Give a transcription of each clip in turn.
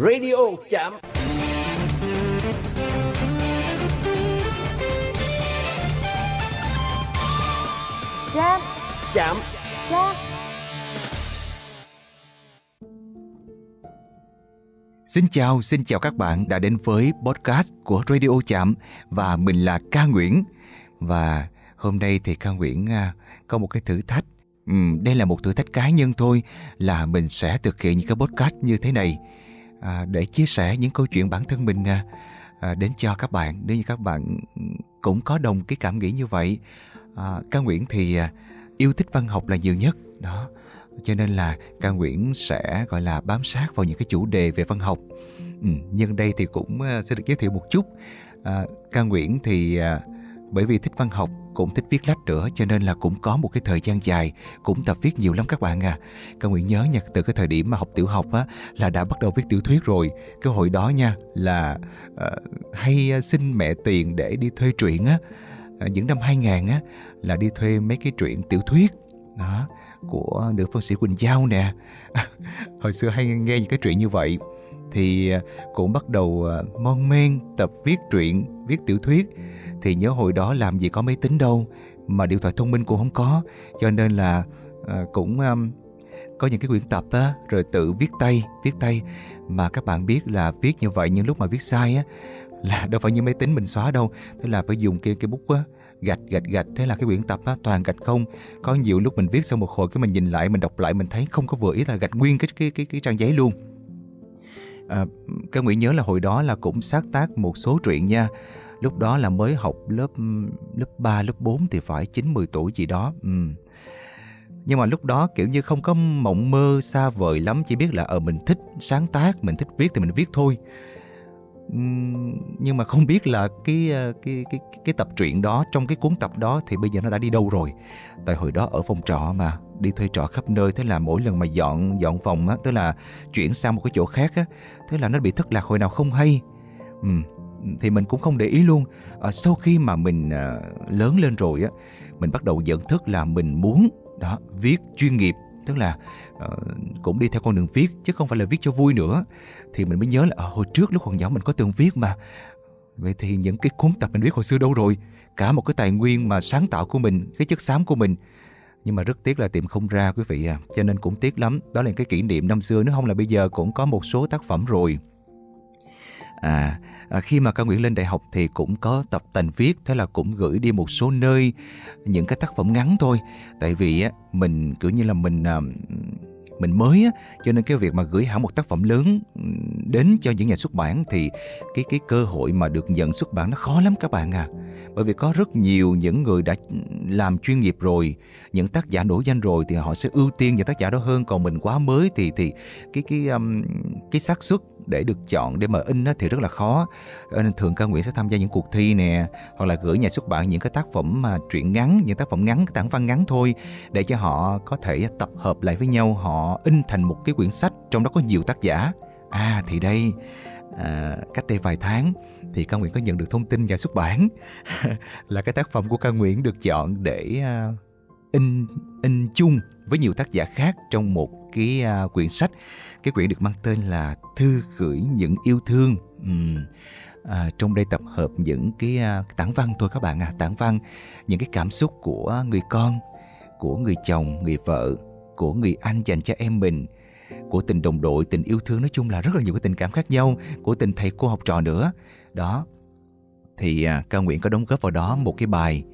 Radio chạm. Chạm chạm. Chạm Xin chào, xin chào các bạn đã đến với podcast của Radio Chạm và mình là Ca Nguyễn. Và hôm nay thì Ca Nguyễn à, có một cái thử thách. Ừm, đây là một thử thách cá nhân thôi là mình sẽ thực hiện những cái podcast như thế này à, để chia sẻ những câu chuyện bản thân mình à, à, đến cho các bạn. Nếu như các bạn cũng có đồng cái cảm nghĩ như vậy. À, Ca Nguyễn thì à, yêu thích văn học là nhiều nhất. Đó. Cho nên là ca nguyễn sẽ gọi là bám sát vào những cái chủ đề về văn học. Ừ, nhân đây thì cũng à, sẽ được giới thiệu một chút. À, ca nguyễn thì à, bởi vì thích văn học cũng thích viết lách nữa cho nên là cũng có một cái thời gian dài cũng tập viết nhiều lắm các bạn à. Cao nguyễn nhớ nha từ cái thời điểm mà học tiểu học á là đã bắt đầu viết tiểu thuyết rồi. Cái hồi đó nha là uh, hay ờ, xin mẹ tiền để đi thuê truyện á. Uh, những năm 2000 á là đi thuê mấy cái truyện tiểu thuyết đó của nữ phân sĩ Quỳnh Giao nè. Hồi xưa hay nghe những cái chuyện như vậy. Thì cũng bắt đầu mon men tập viết truyện viết tiểu thuyết thì nhớ hồi đó làm gì có máy tính đâu mà điện thoại thông minh cũng không có. Cho nên là à, cũng um, có những cái quyển tập á rồi tự viết tay viết tay. Mà các bạn biết là viết như vậy nhưng lúc mà viết sai á là đâu phải như máy tính mình xóa đâu. Thế là phải dùng cái cái bút á gạch gạch gạch. Thế là cái quyển tập á, toàn gạch không. Có nhiều lúc mình viết xong một hồi cái mình nhìn lại mình đọc lại mình thấy không có vừa ý là gạch nguyên cái cái cái, cái trang giấy luôn. Ờ, à, cái nguyễn nhớ là hồi đó là cũng sáng tác một số truyện nha lúc đó là mới học lớp lớp 3, lớp 4 thì phải 9 10 tuổi gì đó. Ừ. Nhưng mà lúc đó kiểu như không có mộng mơ xa vời lắm, chỉ biết là ở mình thích sáng tác, mình thích viết thì mình viết thôi ừ, nhưng mà không biết là cái ờ, cái cái cái tập truyện đó trong cái cuốn tập đó thì bây giờ nó đã đi đâu rồi tại hồi đó ở phòng trọ mà đi thuê trọ khắp nơi thế là mỗi lần mà dọn dọn phòng á tức là chuyển sang một cái chỗ khác á thế là nó bị thất lạc hồi nào không hay ừ, thì mình cũng không để ý luôn. À, sau khi mà mình à, lớn lên rồi á mình bắt đầu nhận thức là mình muốn đó viết chuyên nghiệp tức là uh, cũng đi theo con đường viết chứ không phải là viết cho vui nữa thì mình mới nhớ là à, hồi trước lúc còn nhỏ mình có từng viết mà. Vậy thì những cái cuốn tập mình viết hồi xưa đâu rồi? Cả một cái tài nguyên mà sáng tạo của mình cái chất xám của mình. Nhưng mà rất tiếc là tìm không ra quý vị à cho nên cũng tiếc lắm. Đó là cái kỷ niệm năm xưa nếu không là bây giờ cũng có một số tác phẩm rồi. À, à, khi mà Cao Nguyễn lên đại học thì cũng có tập tành viết thế là cũng gửi đi một số nơi những cái tác phẩm ngắn thôi. Tại vì á mình kiểu như là mình à, mình mới á cho nên cái việc mà gửi hẳn một tác phẩm lớn đến cho những nhà xuất bản thì cái cái cơ hội mà được nhận xuất bản nó khó lắm các bạn à. Bởi vì có rất nhiều những người đã làm chuyên nghiệp rồi những tác giả nổi danh rồi thì họ sẽ ưu tiên những tác giả đó hơn. Còn mình quá mới thì thì cái cái um, cái xác suất để được chọn để mà in thì rất là khó. Ờ, nên thường ca nguyễn sẽ tham gia những cuộc thi nè hoặc là gửi nhà xuất bản những cái tác phẩm mà truyện ngắn những tác phẩm ngắn tản văn ngắn thôi để cho họ có thể tập hợp lại với nhau họ in thành một cái quyển sách trong đó có nhiều tác giả. À thì đây à, cách đây vài tháng thì ca nguyễn có nhận được thông tin nhà xuất bản là cái tác phẩm của ca nguyễn được chọn để uh, in in chung với nhiều tác giả khác trong một cái uh, quyển sách. Cái quyển được mang tên là thư gửi những yêu thương. Uhm. À, trong đây tập hợp những cái, à, uh, tản văn thôi các bạn à. Tản văn những cái cảm xúc của người con của người chồng người vợ của người anh dành cho em mình của tình đồng đội tình yêu thương. Nói chung là rất là nhiều cái tình cảm khác nhau của tình thầy cô học trò nữa. Đó thì à, uh, cao nguyễn có đóng góp vào đó một cái bài.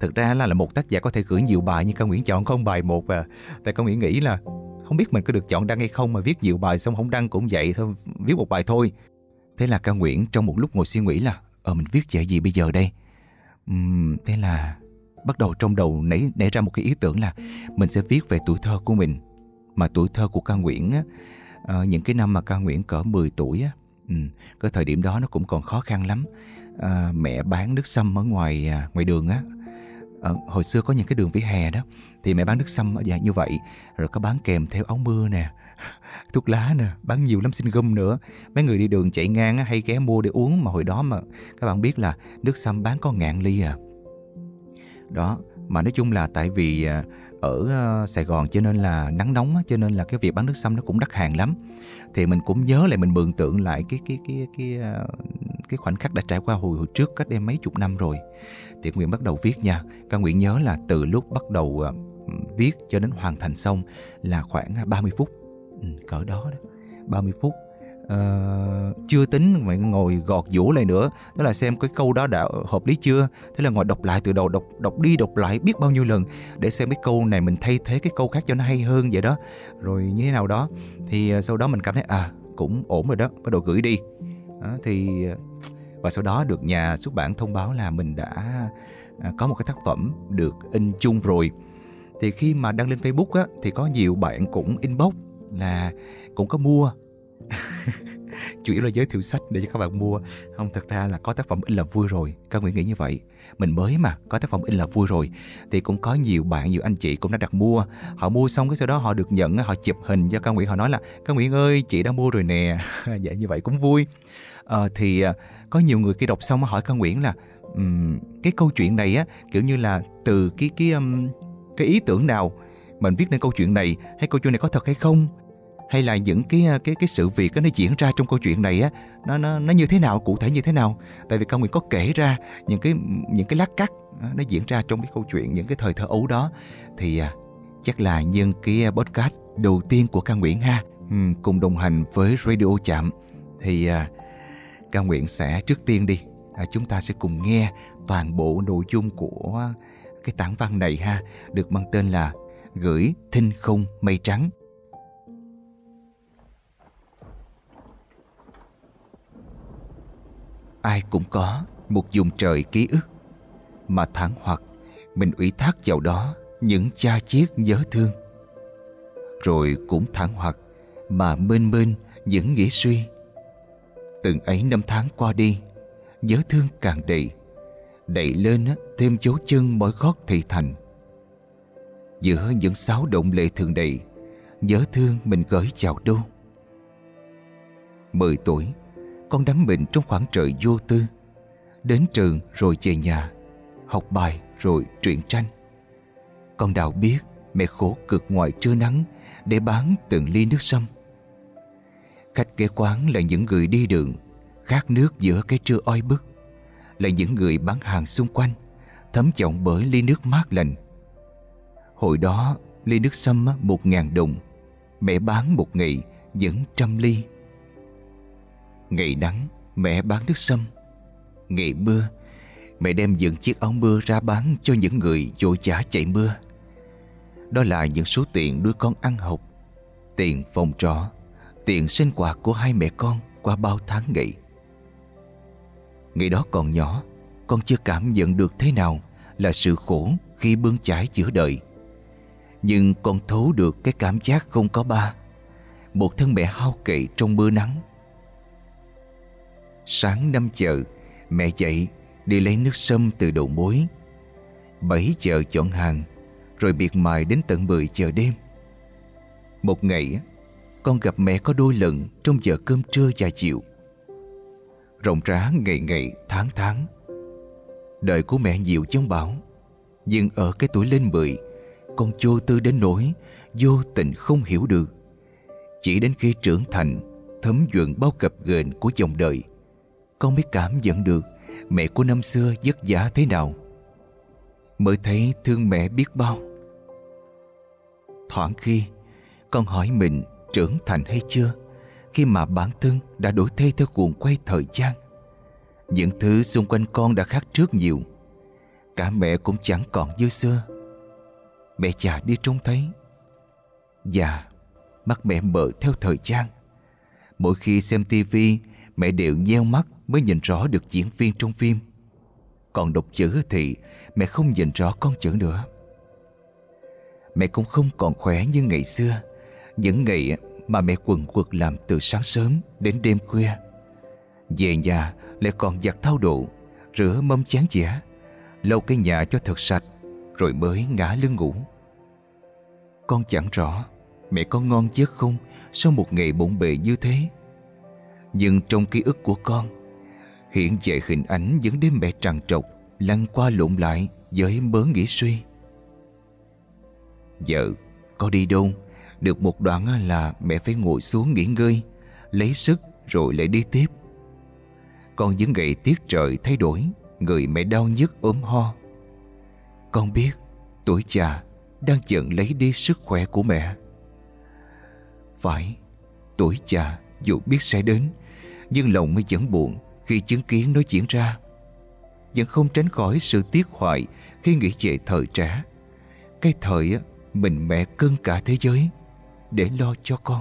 Thực ra là là một tác giả có thể gửi nhiều bài nhưng cao nguyễn chọn không bài một và tại cao nguyễn nghĩ là không biết mình có được chọn đăng hay không mà viết nhiều bài xong không đăng cũng vậy thôi viết một bài thôi. Thế là ca nguyễn trong một lúc ngồi suy nghĩ là ờ mình viết về gì bây giờ đây? Uhm, thế là bắt đầu trong đầu nảy nảy ra một cái ý tưởng là mình sẽ viết về tuổi thơ của mình. Mà tuổi thơ của ca nguyễn á uh, những cái năm mà ca nguyễn cỡ 10 tuổi á ừ, cái thời điểm đó nó cũng còn khó khăn lắm. À, mẹ bán nước sâm ở ngoài à, ngoài đường á. À, hồi xưa có những cái đường vỉa hè đó thì mẹ bán nước sâm ở dạng như vậy. Rồi có bán kèm theo áo mưa nè thuốc lá nè bán nhiều lắm xin gum nữa. Mấy người đi đường chạy ngang hay ghé mua để uống mà hồi đó mà các bạn biết là nước sâm bán có ngàn ly à. Đó mà nói chung là tại vì à, ở à, Sài Gòn cho nên là nắng nóng á, cho nên là cái việc bán nước sâm nó cũng đắt hàng lắm. Thì mình cũng nhớ lại mình mường tượng lại cái cái cái cái à, cái, khoảnh khắc đã trải qua hồi hồi trước cách đây mấy chục năm rồi. Thì Nguyện bắt đầu viết nha. Các Nguyện nhớ là từ lúc bắt đầu viết cho đến hoàn thành xong là khoảng 30 phút. Ừ, cỡ đó đó. 30 phút. Uh, chưa tính phải ngồi gọt vũ lại nữa. Tức là xem cái câu đó đã hợp lý chưa? Thế là ngồi đọc lại từ đầu đọc đọc đi đọc lại biết bao nhiêu lần để xem cái câu này mình thay thế cái câu khác cho nó hay hơn vậy đó. Rồi như thế nào đó. Thì ờ, sau đó mình cảm thấy à cũng ổn rồi đó bắt đầu gửi đi. Đó, thì ờ, và sau đó được nhà xuất bản thông báo là mình đã à, có một cái tác phẩm được in chung rồi thì khi mà đăng lên Facebook á thì có nhiều bạn cũng inbox là cũng có mua. Chủ yếu là giới thiệu sách để cho các bạn mua. Không thật ra là có tác phẩm in là vui rồi. Các nguyễn nghĩ như vậy. Mình mới mà có tác phẩm in là vui rồi. Thì cũng có nhiều bạn nhiều anh chị cũng đã đặt mua. Họ mua xong cái sau đó họ được nhận họ chụp hình cho cao nguyễn họ nói là cao nguyễn ơi chị đã mua rồi nè. Vậy dạ, như vậy cũng vui. À, thì ờ, có nhiều người khi đọc xong hỏi cao nguyễn là um, cái câu chuyện này á kiểu như là từ cái cái um, cái ý tưởng nào mình viết nên câu chuyện này, hay câu chuyện này có thật hay không? Hay là những cái cái cái sự việc nó diễn ra trong câu chuyện này á, nó nó nó như thế nào, cụ thể như thế nào? Tại vì cao nguyện có kể ra những cái những cái lát cắt nó diễn ra trong cái câu chuyện, những cái thời thơ ấu đó. Thì à, chắc là nhân cái podcast đầu tiên của ca nguyện ha cùng đồng hành với radio chạm. Thì à, cao ca nguyện sẽ trước tiên đi à, chúng ta sẽ cùng nghe toàn bộ nội dung của cái tản văn này ha, được mang tên là gửi thinh không mây trắng. Ai cũng có một vùng trời ký ức, mà thẳng hoặc mình ủy thác vào đó những cha chiết nhớ thương. Rồi cũng thẳng hoặc mà mênh mênh những nghĩ suy. Từng ấy năm tháng qua đi, nhớ thương càng đầy đẩy lên thêm dấu chân mỗi gót thị thành. Giữa những sáu động lệ thường đầy, nhớ thương mình gửi chào đâu. Mười tuổi, con đắm mình trong khoảng trời vô tư. Đến trường rồi về nhà, Học bài rồi truyện tranh. Con đào biết mẹ khổ cực ngoài trưa nắng Để bán từng ly nước sâm. Khách ghé quán là những người đi đường, Khát nước giữa cái trưa oi bức. Là những người bán hàng xung quanh, Thấm chọng bởi ly nước mát lạnh. Hồi đó, ly nước sâm một ngàn đồng. Mẹ bán một ngày vẫn trăm ly. Ngày nắng, mẹ bán nước sâm. Ngày mưa, Mẹ đem dựng chiếc áo mưa ra bán cho những người vội vã chạy mưa. Đó là những số tiền đứa con ăn học, Tiền phòng trọ, Tiền sinh hoạt của hai mẹ con qua bao tháng ngày. Ngày đó còn nhỏ, Con chưa cảm nhận được thế nào Là sự khổ khi bươn chải giữa đời. Nhưng con thấu được cái cảm giác không có ba. Một thân mẹ hao kỵ trong mưa nắng. Sáng năm giờ Mẹ dậy đi lấy nước sâm từ đầu mối. 7 giờ chọn hàng, Rồi biệt mài đến tận 10 giờ đêm. Một ngày Con gặp mẹ có đôi lần Trong giờ cơm trưa và chiều. Rộng rã ngày ngày tháng tháng Đời của mẹ nhiều chống bão, Nhưng ở cái tuổi lên 10 Con vô tư đến nỗi Vô tình không hiểu được Chỉ đến khi trưởng thành Thấm nhuận bao cập ghềnh của dòng đời con mới cảm nhận được mẹ của năm xưa vất vả thế nào. Mới thấy thương mẹ biết bao. Thoảng khi, con hỏi mình trưởng thành hay chưa khi mà bản thân đã đổi thay theo cuồng quay thời gian. Những thứ xung quanh con đã khác trước nhiều. Cả mẹ cũng chẳng còn như xưa. Mẹ già đi trông thấy. Già, mắt mẹ mở theo thời gian. Mỗi khi xem tivi, mẹ đều nheo mắt mới nhìn rõ được diễn viên trong phim. Còn đọc chữ thì mẹ không nhìn rõ con chữ nữa. Mẹ cũng không còn khỏe như ngày xưa, những ngày mà mẹ quần quật làm từ sáng sớm đến đêm khuya. Về nhà lại còn giặt thao đồ, rửa mâm chén dĩa, lau cái nhà cho thật sạch, rồi mới ngã lưng ngủ. Con chẳng rõ mẹ có ngon giấc không sau một ngày bộn bề như thế. Nhưng trong ký ức của con Hiện về hình ảnh những đêm mẹ trằn trọc Lăn qua lộn lại với mớ nghĩ suy Vợ, có đi đâu? Được một đoạn là mẹ phải ngồi xuống nghỉ ngơi, lấy sức rồi lại đi tiếp. Con những ngày tiết trời thay đổi, người mẹ đau nhức ốm ho. Con biết tuổi già đang dần lấy đi sức khỏe của mẹ. Phải, tuổi già dù biết sẽ đến, nhưng lòng mới vẫn buồn khi chứng kiến nó diễn ra. Vẫn không tránh khỏi sự tiếc hoài khi nghĩ về thời trẻ. Cái thời mình mẹ cưng cả thế giới để lo cho con.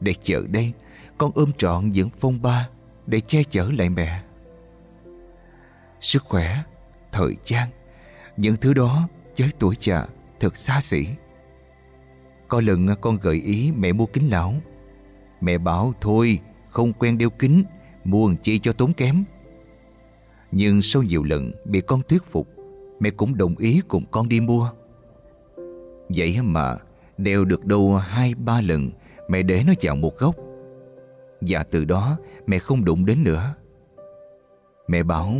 Để chờ đây, con ôm trọn những phong ba để che chở lại mẹ. Sức khỏe, thời gian, những thứ đó với tuổi già thật xa xỉ. Có lần con gợi ý mẹ mua kính lão. Mẹ bảo thôi, không quen đeo kính, mua chi cho tốn kém. Nhưng sau nhiều lần bị con thuyết phục, mẹ cũng đồng ý cùng con đi mua. Vậy mà, đeo được đâu hai ba lần, mẹ để nó vào một góc. Và từ đó mẹ không đụng đến nữa. Mẹ bảo,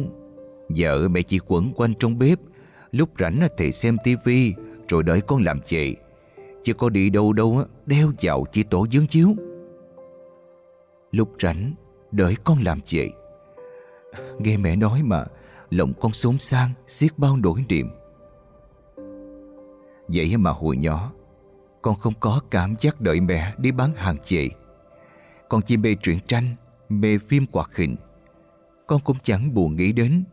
vợ mẹ chỉ quẩn quanh trong bếp, lúc rảnh thì xem tivi rồi đợi con làm chị. Chứ có đi đâu đâu đeo vào chỉ tổ dướng chiếu. Lúc rảnh, đợi con làm chị. Nghe mẹ nói mà, lòng con xốn sang, xiết bao nỗi niềm. Vậy mà hồi nhỏ, con không có cảm giác đợi mẹ đi bán hàng chị. Con chỉ mê truyện tranh, mê phim hoạt hình. Con cũng chẳng buồn nghĩ đến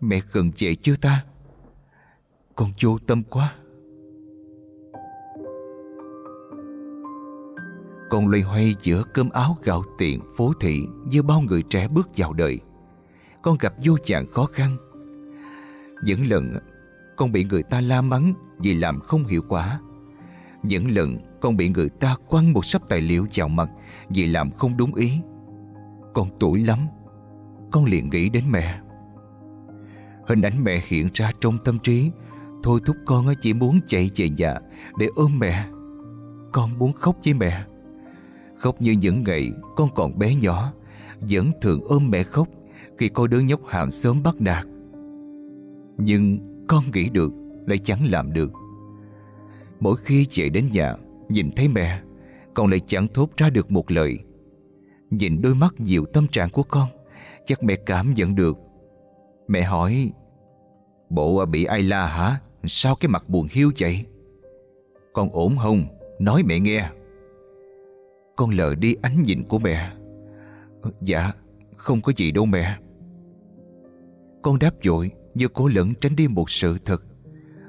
mẹ gần chị chưa ta. Con vô tâm quá. Con loay hoay giữa cơm áo gạo tiền phố thị như bao người trẻ bước vào đời. Con gặp vô chàng khó khăn. Những lần con bị người ta la mắng vì làm không hiệu quả. Những lần con bị người ta quăng một sắp tài liệu vào mặt vì làm không đúng ý. Con tuổi lắm, con liền nghĩ đến mẹ. Hình ảnh mẹ hiện ra trong tâm trí, thôi thúc con chỉ muốn chạy về nhà để ôm mẹ. Con muốn khóc với mẹ. Khóc như những ngày con còn bé nhỏ, vẫn thường ôm mẹ khóc khi cô đứa nhóc hàng xóm bắt nạt. Nhưng con nghĩ được lại chẳng làm được. Mỗi khi chạy đến nhà, nhìn thấy mẹ, con lại chẳng thốt ra được một lời. Nhìn đôi mắt nhiều tâm trạng của con, chắc mẹ cảm nhận được. Mẹ hỏi, bộ à, bị ai la hả? Sao cái mặt buồn hiu vậy? Con ổn không? Nói mẹ nghe. Con lờ đi ánh nhìn của mẹ. Dạ, không có gì đâu mẹ. Con đáp dội như cố lẫn tránh đi một sự thật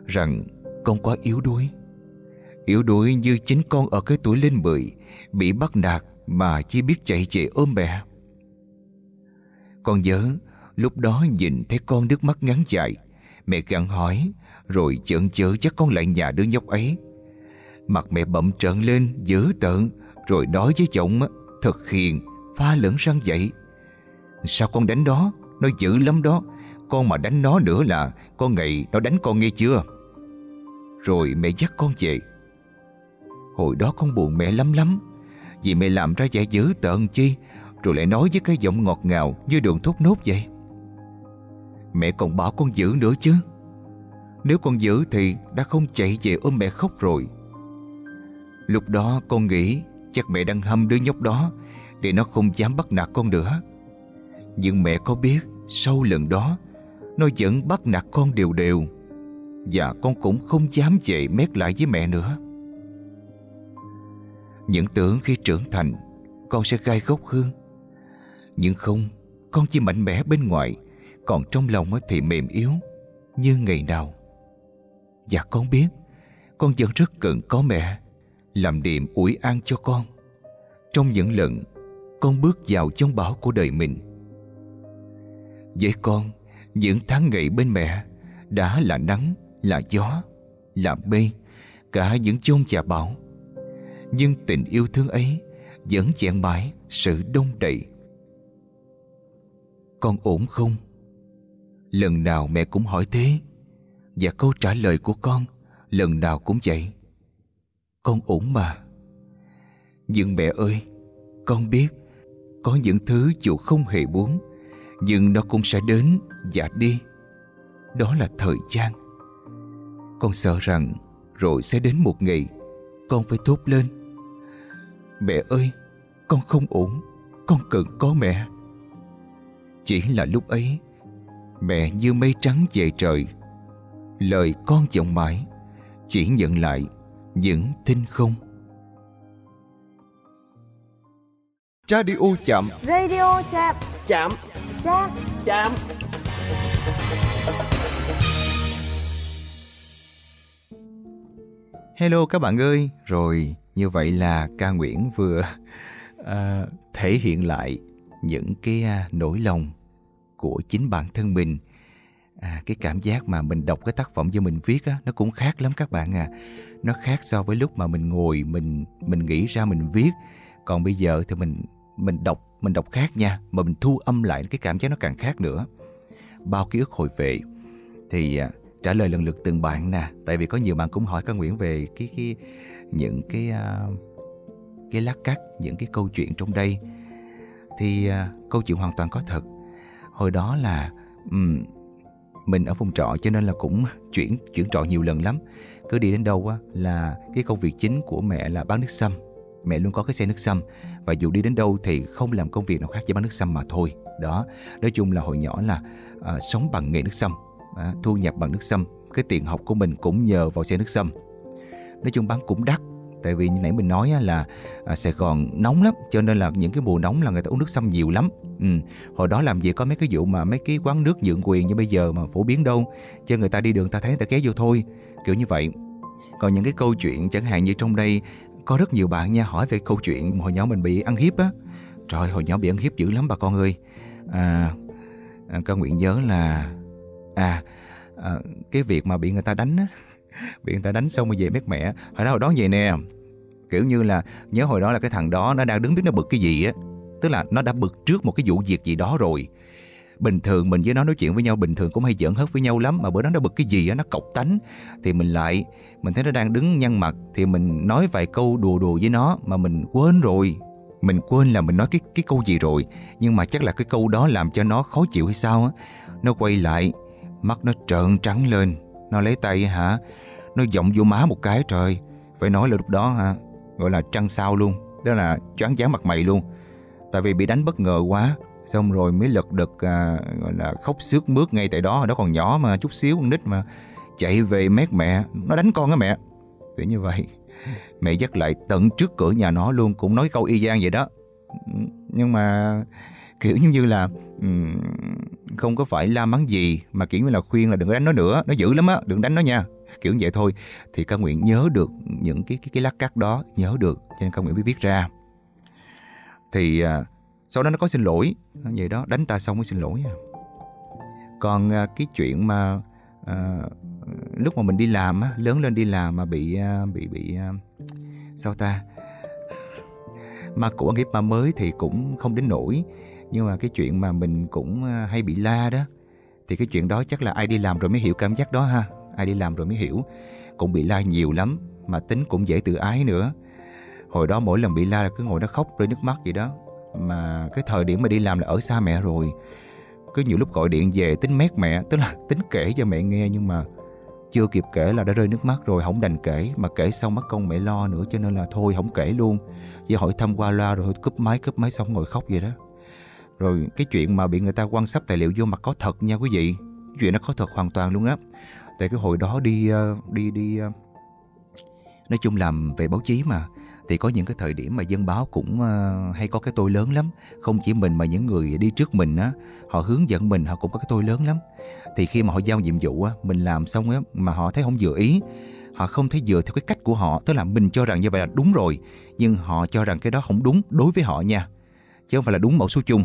rằng con quá yếu đuối. Yếu đuối như chính con ở cái tuổi lên mười, bị bắt nạt mà chỉ biết chạy chạy ôm mẹ. Con nhớ, lúc đó nhìn thấy con nước mắt ngắn dài, mẹ gặn hỏi, rồi chợn chớ chắc con lại nhà đứa nhóc ấy. Mặt mẹ bậm trợn lên, dữ tợn, rồi nói với chồng thật hiền, pha lẫn răng dậy. Sao con đánh đó? Nó dữ lắm đó con mà đánh nó nữa là Con ngày nó đánh con nghe chưa rồi mẹ dắt con về. Hồi đó con buồn mẹ lắm lắm, Vì mẹ làm ra vẻ dữ tợn chi, Rồi lại nói với cái giọng ngọt ngào Như đường thốt nốt vậy. Mẹ còn bảo con giữ nữa chứ. Nếu con giữ thì Đã không chạy về ôm mẹ khóc rồi. Lúc đó con nghĩ Chắc mẹ đang hâm đứa nhóc đó, Để nó không dám bắt nạt con nữa. Nhưng mẹ có biết, Sau lần đó, nó vẫn bắt nạt con đều đều. Và con cũng không dám về mét lại với mẹ nữa. Những tưởng khi trưởng thành Con sẽ gai gốc hơn. Nhưng không Con chỉ mạnh mẽ bên ngoài Còn trong lòng thì mềm yếu Như ngày nào. Và con biết Con vẫn rất cần có mẹ Làm điểm ủi an cho con. Trong những lần Con bước vào trong bão của đời mình. Với con những tháng ngày bên mẹ đã là nắng, là gió, là mây, cả những chôn chà bão. Nhưng tình yêu thương ấy vẫn chẹn mãi sự đông đầy. Con ổn không? Lần nào mẹ cũng hỏi thế Và câu trả lời của con Lần nào cũng vậy Con ổn mà Nhưng mẹ ơi Con biết Có những thứ dù không hề muốn Nhưng nó cũng sẽ đến và đi Đó là thời gian con sợ rằng rồi sẽ đến một ngày con phải tốt lên. Mẹ ơi, con không ổn, con cần có mẹ. Chỉ là lúc ấy, mẹ như mây trắng về trời. Lời con vọng mãi, chỉ nhận lại những thinh không. Radio chậm Radio chạm chạm chạm chạm Hello các bạn ơi, rồi như vậy là ca Nguyễn vừa à, thể hiện lại những cái à, nỗi lòng của chính bản thân mình. À, cái cảm giác mà mình đọc cái tác phẩm do mình viết á, nó cũng khác lắm các bạn à. Nó khác so với lúc mà mình ngồi mình mình nghĩ ra mình viết. Còn bây giờ thì mình mình đọc mình đọc khác nha, mà mình thu âm lại cái cảm giác nó càng khác nữa. Bao ký ức hồi về thì à, trả lời lần lượt từng bạn nè. Tại vì có nhiều bạn cũng hỏi các Nguyễn về cái cái những cái uh, cái lát cắt những cái câu chuyện trong đây. Thì uh, câu chuyện hoàn toàn có thật. Hồi đó là um, mình ở phòng trọ cho nên là cũng chuyển chuyển trọ nhiều lần lắm. Cứ đi đến đâu á là cái công việc chính của mẹ là bán nước sâm mẹ luôn có cái xe nước sâm và dù đi đến đâu thì không làm công việc nào khác chỉ bán nước sâm mà thôi. Đó nói chung là hồi nhỏ là à, sống bằng nghề nước sâm à, thu nhập bằng nước sâm. Cái tiền học của mình cũng nhờ vào xe nước sâm. Nói chung bán cũng đắt. Tại vì như nãy mình nói là à, Sài Gòn nóng lắm cho nên là những cái mùa nóng là người ta uống nước sâm nhiều lắm. Ừ. hồi đó làm gì có mấy cái vụ mà mấy cái quán nước nhượng quyền như bây giờ mà phổ biến đâu. Cho người ta đi đường ta thấy người ta kéo vô thôi. Kiểu như vậy. Còn những cái câu chuyện chẳng hạn như trong đây có rất nhiều bạn nha hỏi về câu chuyện hồi nhỏ mình bị ăn hiếp á. Trời hồi nhỏ bị ăn hiếp dữ lắm bà con ơi. À, à, con nguyện nhớ là À, à cái việc mà bị người ta đánh á, bị người ta đánh xong rồi về mét mẹ, hồi đó hồi đó vậy nè. Kiểu như là nhớ hồi đó là cái thằng đó nó đang đứng biết nó bực cái gì á. Tức là nó đã bực trước một cái vụ việc gì đó rồi. Bình thường mình với nó nói chuyện với nhau bình thường cũng hay giỡn hớt với nhau lắm mà bữa đó nó bực cái gì á nó cọc tánh thì mình lại mình thấy nó đang đứng nhăn mặt thì mình nói vài câu đùa đùa với nó mà mình quên rồi mình quên là mình nói cái cái câu gì rồi nhưng mà chắc là cái câu đó làm cho nó khó chịu hay sao á nó quay lại Mắt nó trợn trắng lên. Nó lấy tay hả? Nó giọng vô má một cái trời. Phải nói là lúc đó hả? Gọi là trăng sao luôn. Đó là choáng váng mặt mày luôn. Tại vì bị đánh bất ngờ quá. Xong rồi mới lật đật à, gọi là khóc xước mướt ngay tại đó. Đó còn nhỏ mà chút xíu con nít mà. Chạy về mét mẹ. Nó đánh con á mẹ. Thì như vậy Mẹ dắt lại tận trước cửa nhà nó luôn Cũng nói câu y gian vậy đó. Nhưng mà kiểu như như là um, không có phải la mắng gì mà kiểu như là khuyên là đừng có đánh nó nữa. Nó dữ lắm á đừng đánh nó nha. Kiểu như vậy thôi. Thì ca nguyện nhớ được những cái cái cái lát cắt đó nhớ được cho nên ca nguyện mới viết ra. Thì à, sau đó nó có xin lỗi. Vậy đó đánh ta xong mới xin lỗi à. còn à, cái chuyện mà à, lúc mà mình đi làm á lớn lên đi làm mà bị à, bị bị à, sao ta? Ma cũ ăn hiếp ma mới thì cũng không đến nổi nhưng mà cái chuyện mà mình cũng ờ, hay bị la đó, thì cái chuyện đó chắc là ai đi làm rồi mới hiểu cảm giác đó ha. Ai đi làm rồi mới hiểu. Cũng bị la nhiều lắm, mà tính cũng dễ tự ái nữa. Hồi đó mỗi lần bị la là cứ ngồi đó khóc rơi nước mắt vậy đó. Mà cái thời điểm mà đi làm là ở xa mẹ rồi. Cứ nhiều lúc gọi điện về tính mét mẹ, tức là tính kể cho mẹ nghe nhưng mà chưa kịp kể là đã rơi nước mắt rồi không đành kể. Mà kể xong mất công mẹ lo nữa cho nên là thôi không kể luôn. Chỉ hỏi thăm qua loa rồi cúp máy cúp máy xong ngồi khóc vậy đó rồi cái chuyện mà bị người ta quan sát tài liệu vô mặt có thật nha quý vị. Chuyện nó có thật hoàn toàn luôn á. Tại cái hồi đó đi ờ, đi đi ờ, nói chung làm về báo chí mà thì có những cái thời điểm mà dân báo cũng uh, hay có cái tôi lớn lắm không chỉ mình mà những người đi trước mình á họ hướng dẫn mình họ cũng có cái tôi lớn lắm thì khi mà họ giao nhiệm vụ á mình làm xong á mà họ thấy không vừa ý họ không thấy vừa theo cái cách của họ tức là mình cho rằng như vậy là đúng rồi nhưng họ cho rằng cái đó không đúng đối với họ nha chứ không phải là đúng mẫu số chung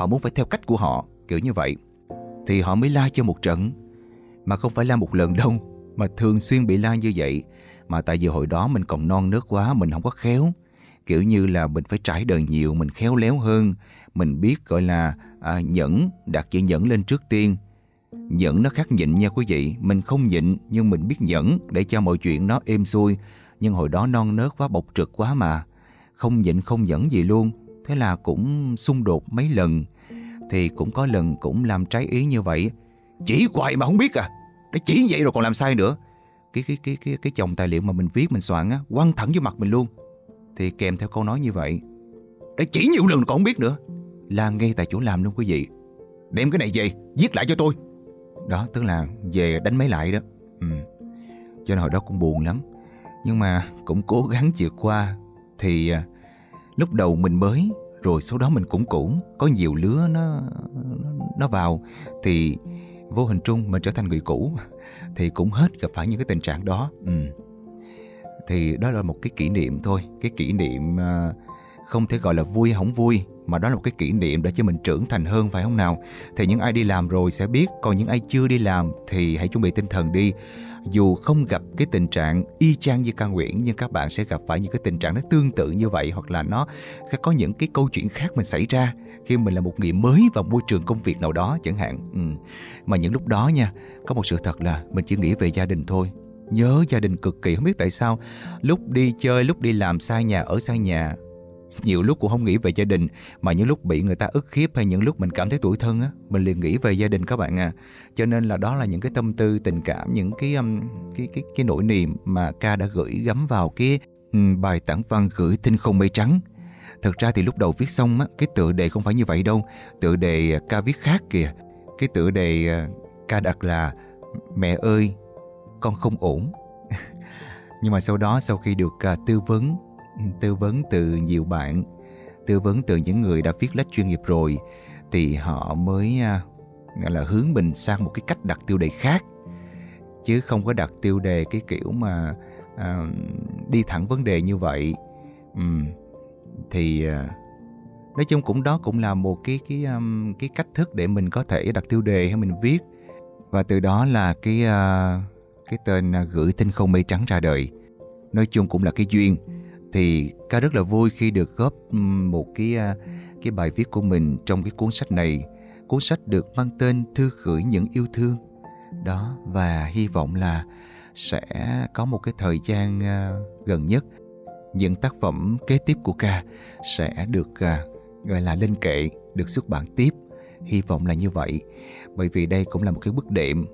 Họ muốn phải theo cách của họ Kiểu như vậy. Thì họ mới la cho một trận Mà không phải la một lần đâu Mà thường xuyên bị la như vậy. Mà tại vì hồi đó mình còn non nớt quá Mình không có khéo. Kiểu như là mình phải trải đời nhiều Mình khéo léo hơn. Mình biết gọi là à, nhẫn Đặt chữ nhẫn lên trước tiên. Nhẫn nó khác nhịn nha quý vị. Mình không nhịn nhưng mình biết nhẫn Để cho mọi chuyện nó êm xuôi. Nhưng hồi đó non nớt quá bộc trực quá mà. Không nhịn không nhẫn gì luôn. Thế là cũng xung đột mấy lần. Thì cũng có lần cũng làm trái ý như vậy. Chỉ hoài mà không biết à. Đã chỉ vậy rồi còn làm sai nữa. Cái cái cái cái cái chồng tài liệu mà mình viết, mình soạn á, quăng thẳng vô mặt mình luôn. Thì kèm theo câu nói như vậy. Đã chỉ nhiều lần còn không biết nữa. Là ngay tại chỗ làm luôn quý vị. Đem cái này về, viết lại cho tôi. Đó, tức là về đánh máy lại đó. Ừ. cho nên hồi đó cũng buồn lắm. Nhưng mà cũng cố gắng vượt qua. Thì à, lúc đầu mình mới rồi sau đó mình cũng cũng có nhiều lứa nó nó vào. Thì vô hình trung mình trở thành người cũ. Thì cũng hết gặp phải những cái tình trạng đó. Ừ. thì đó là một cái kỷ niệm thôi. Cái kỷ niệm à, không thể gọi là vui hay không vui, mà đó là một cái kỷ niệm để cho mình trưởng thành hơn, phải không nào? Thì những ai đi làm rồi sẽ biết. Còn những ai chưa đi làm thì hãy chuẩn bị tinh thần đi dù không gặp cái tình trạng y chang như ca Nguyễn, nhưng các bạn sẽ gặp phải những cái tình trạng nó tương tự như vậy, hoặc là nó có những cái câu chuyện khác mình xảy ra khi mình là một người mới vào môi trường công việc nào đó chẳng hạn. Ừ. mà những lúc đó nha, có một sự thật là mình chỉ nghĩ về gia đình thôi. Nhớ gia đình cực kỳ, không biết tại sao. Lúc đi chơi, lúc đi làm xa nhà, ở xa nhà nhiều lúc cũng không nghĩ về gia đình mà những lúc bị người ta ức hiếp hay những lúc mình cảm thấy tuổi thân á mình liền nghĩ về gia đình các bạn à cho nên là đó là những cái tâm tư tình cảm những cái um, cái cái cái nỗi niềm mà ca đã gửi gắm vào cái um, bài tản văn gửi tinh không mây trắng Thật ra thì lúc đầu viết xong á, cái tựa đề không phải như vậy đâu. Tựa đề à, ca viết khác kìa. Cái tựa đề à, ca đặt là Mẹ ơi, con không ổn. Nhưng mà sau đó sau khi được uh, tư vấn tư vấn từ nhiều bạn tư vấn từ những người đã viết lách chuyên nghiệp rồi thì họ mới à, gọi là hướng mình sang một cái cách đặt tiêu đề khác. Chứ không có đặt tiêu đề cái kiểu mà à, đi thẳng vấn đề như vậy. Ừ, thì à, nói chung cũng đó cũng là một cái cái um, cái cách thức để mình có thể đặt tiêu đề hay mình viết. Và từ đó là cái uh, cái tên gửi tinh không mây trắng ra đời. Nói chung cũng là cái duyên thì ca rất là vui khi được góp một cái à, cái bài viết của mình trong cái cuốn sách này. Cuốn sách được mang tên thư gửi những yêu thương. Đó, và hy vọng là sẽ có một cái thời gian à, gần nhất, những tác phẩm kế tiếp của ca sẽ được à, gọi là lên kệ, được xuất bản tiếp. Hy vọng là như vậy, bởi vì đây cũng là một cái bước đệm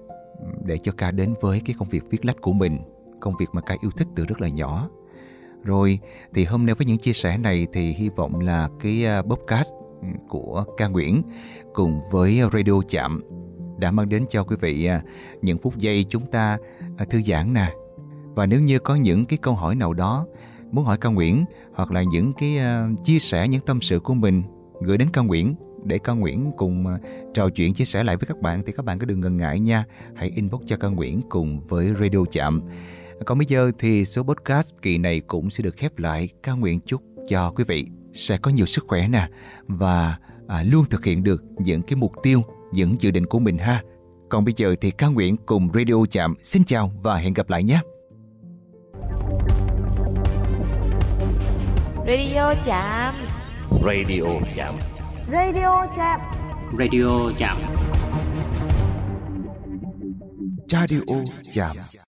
để cho ca đến với cái công việc viết lách của mình, công việc mà ca yêu thích từ rất là nhỏ rồi, thì hôm nay với những chia sẻ này thì hy vọng là cái à, podcast của ca Nguyễn cùng với radio chạm đã mang đến cho quý vị à, những phút giây chúng ta à, thư giãn nè. Và nếu như có những cái câu hỏi nào đó muốn hỏi ca Nguyễn hoặc là những cái chia sẻ những tâm sự của mình, gửi đến ca Nguyễn để ca Nguyễn cùng trò chuyện, chia sẻ lại với các bạn thì các bạn cứ đừng ngần ngại nha. Hãy inbox cho ca Nguyễn cùng với radio chạm. Còn bây giờ thì số podcast kỳ này cũng sẽ được khép lại. Ca nguyện chúc cho quý vị sẽ có nhiều sức khỏe nè và à, luôn thực hiện được những cái mục tiêu, những dự định của mình ha. Còn bây giờ thì ca nguyện cùng Radio Chạm xin chào và hẹn gặp lại nhé. Radio Chạm Radio Chạm Radio Chạm Radio Chạm Radio Chạm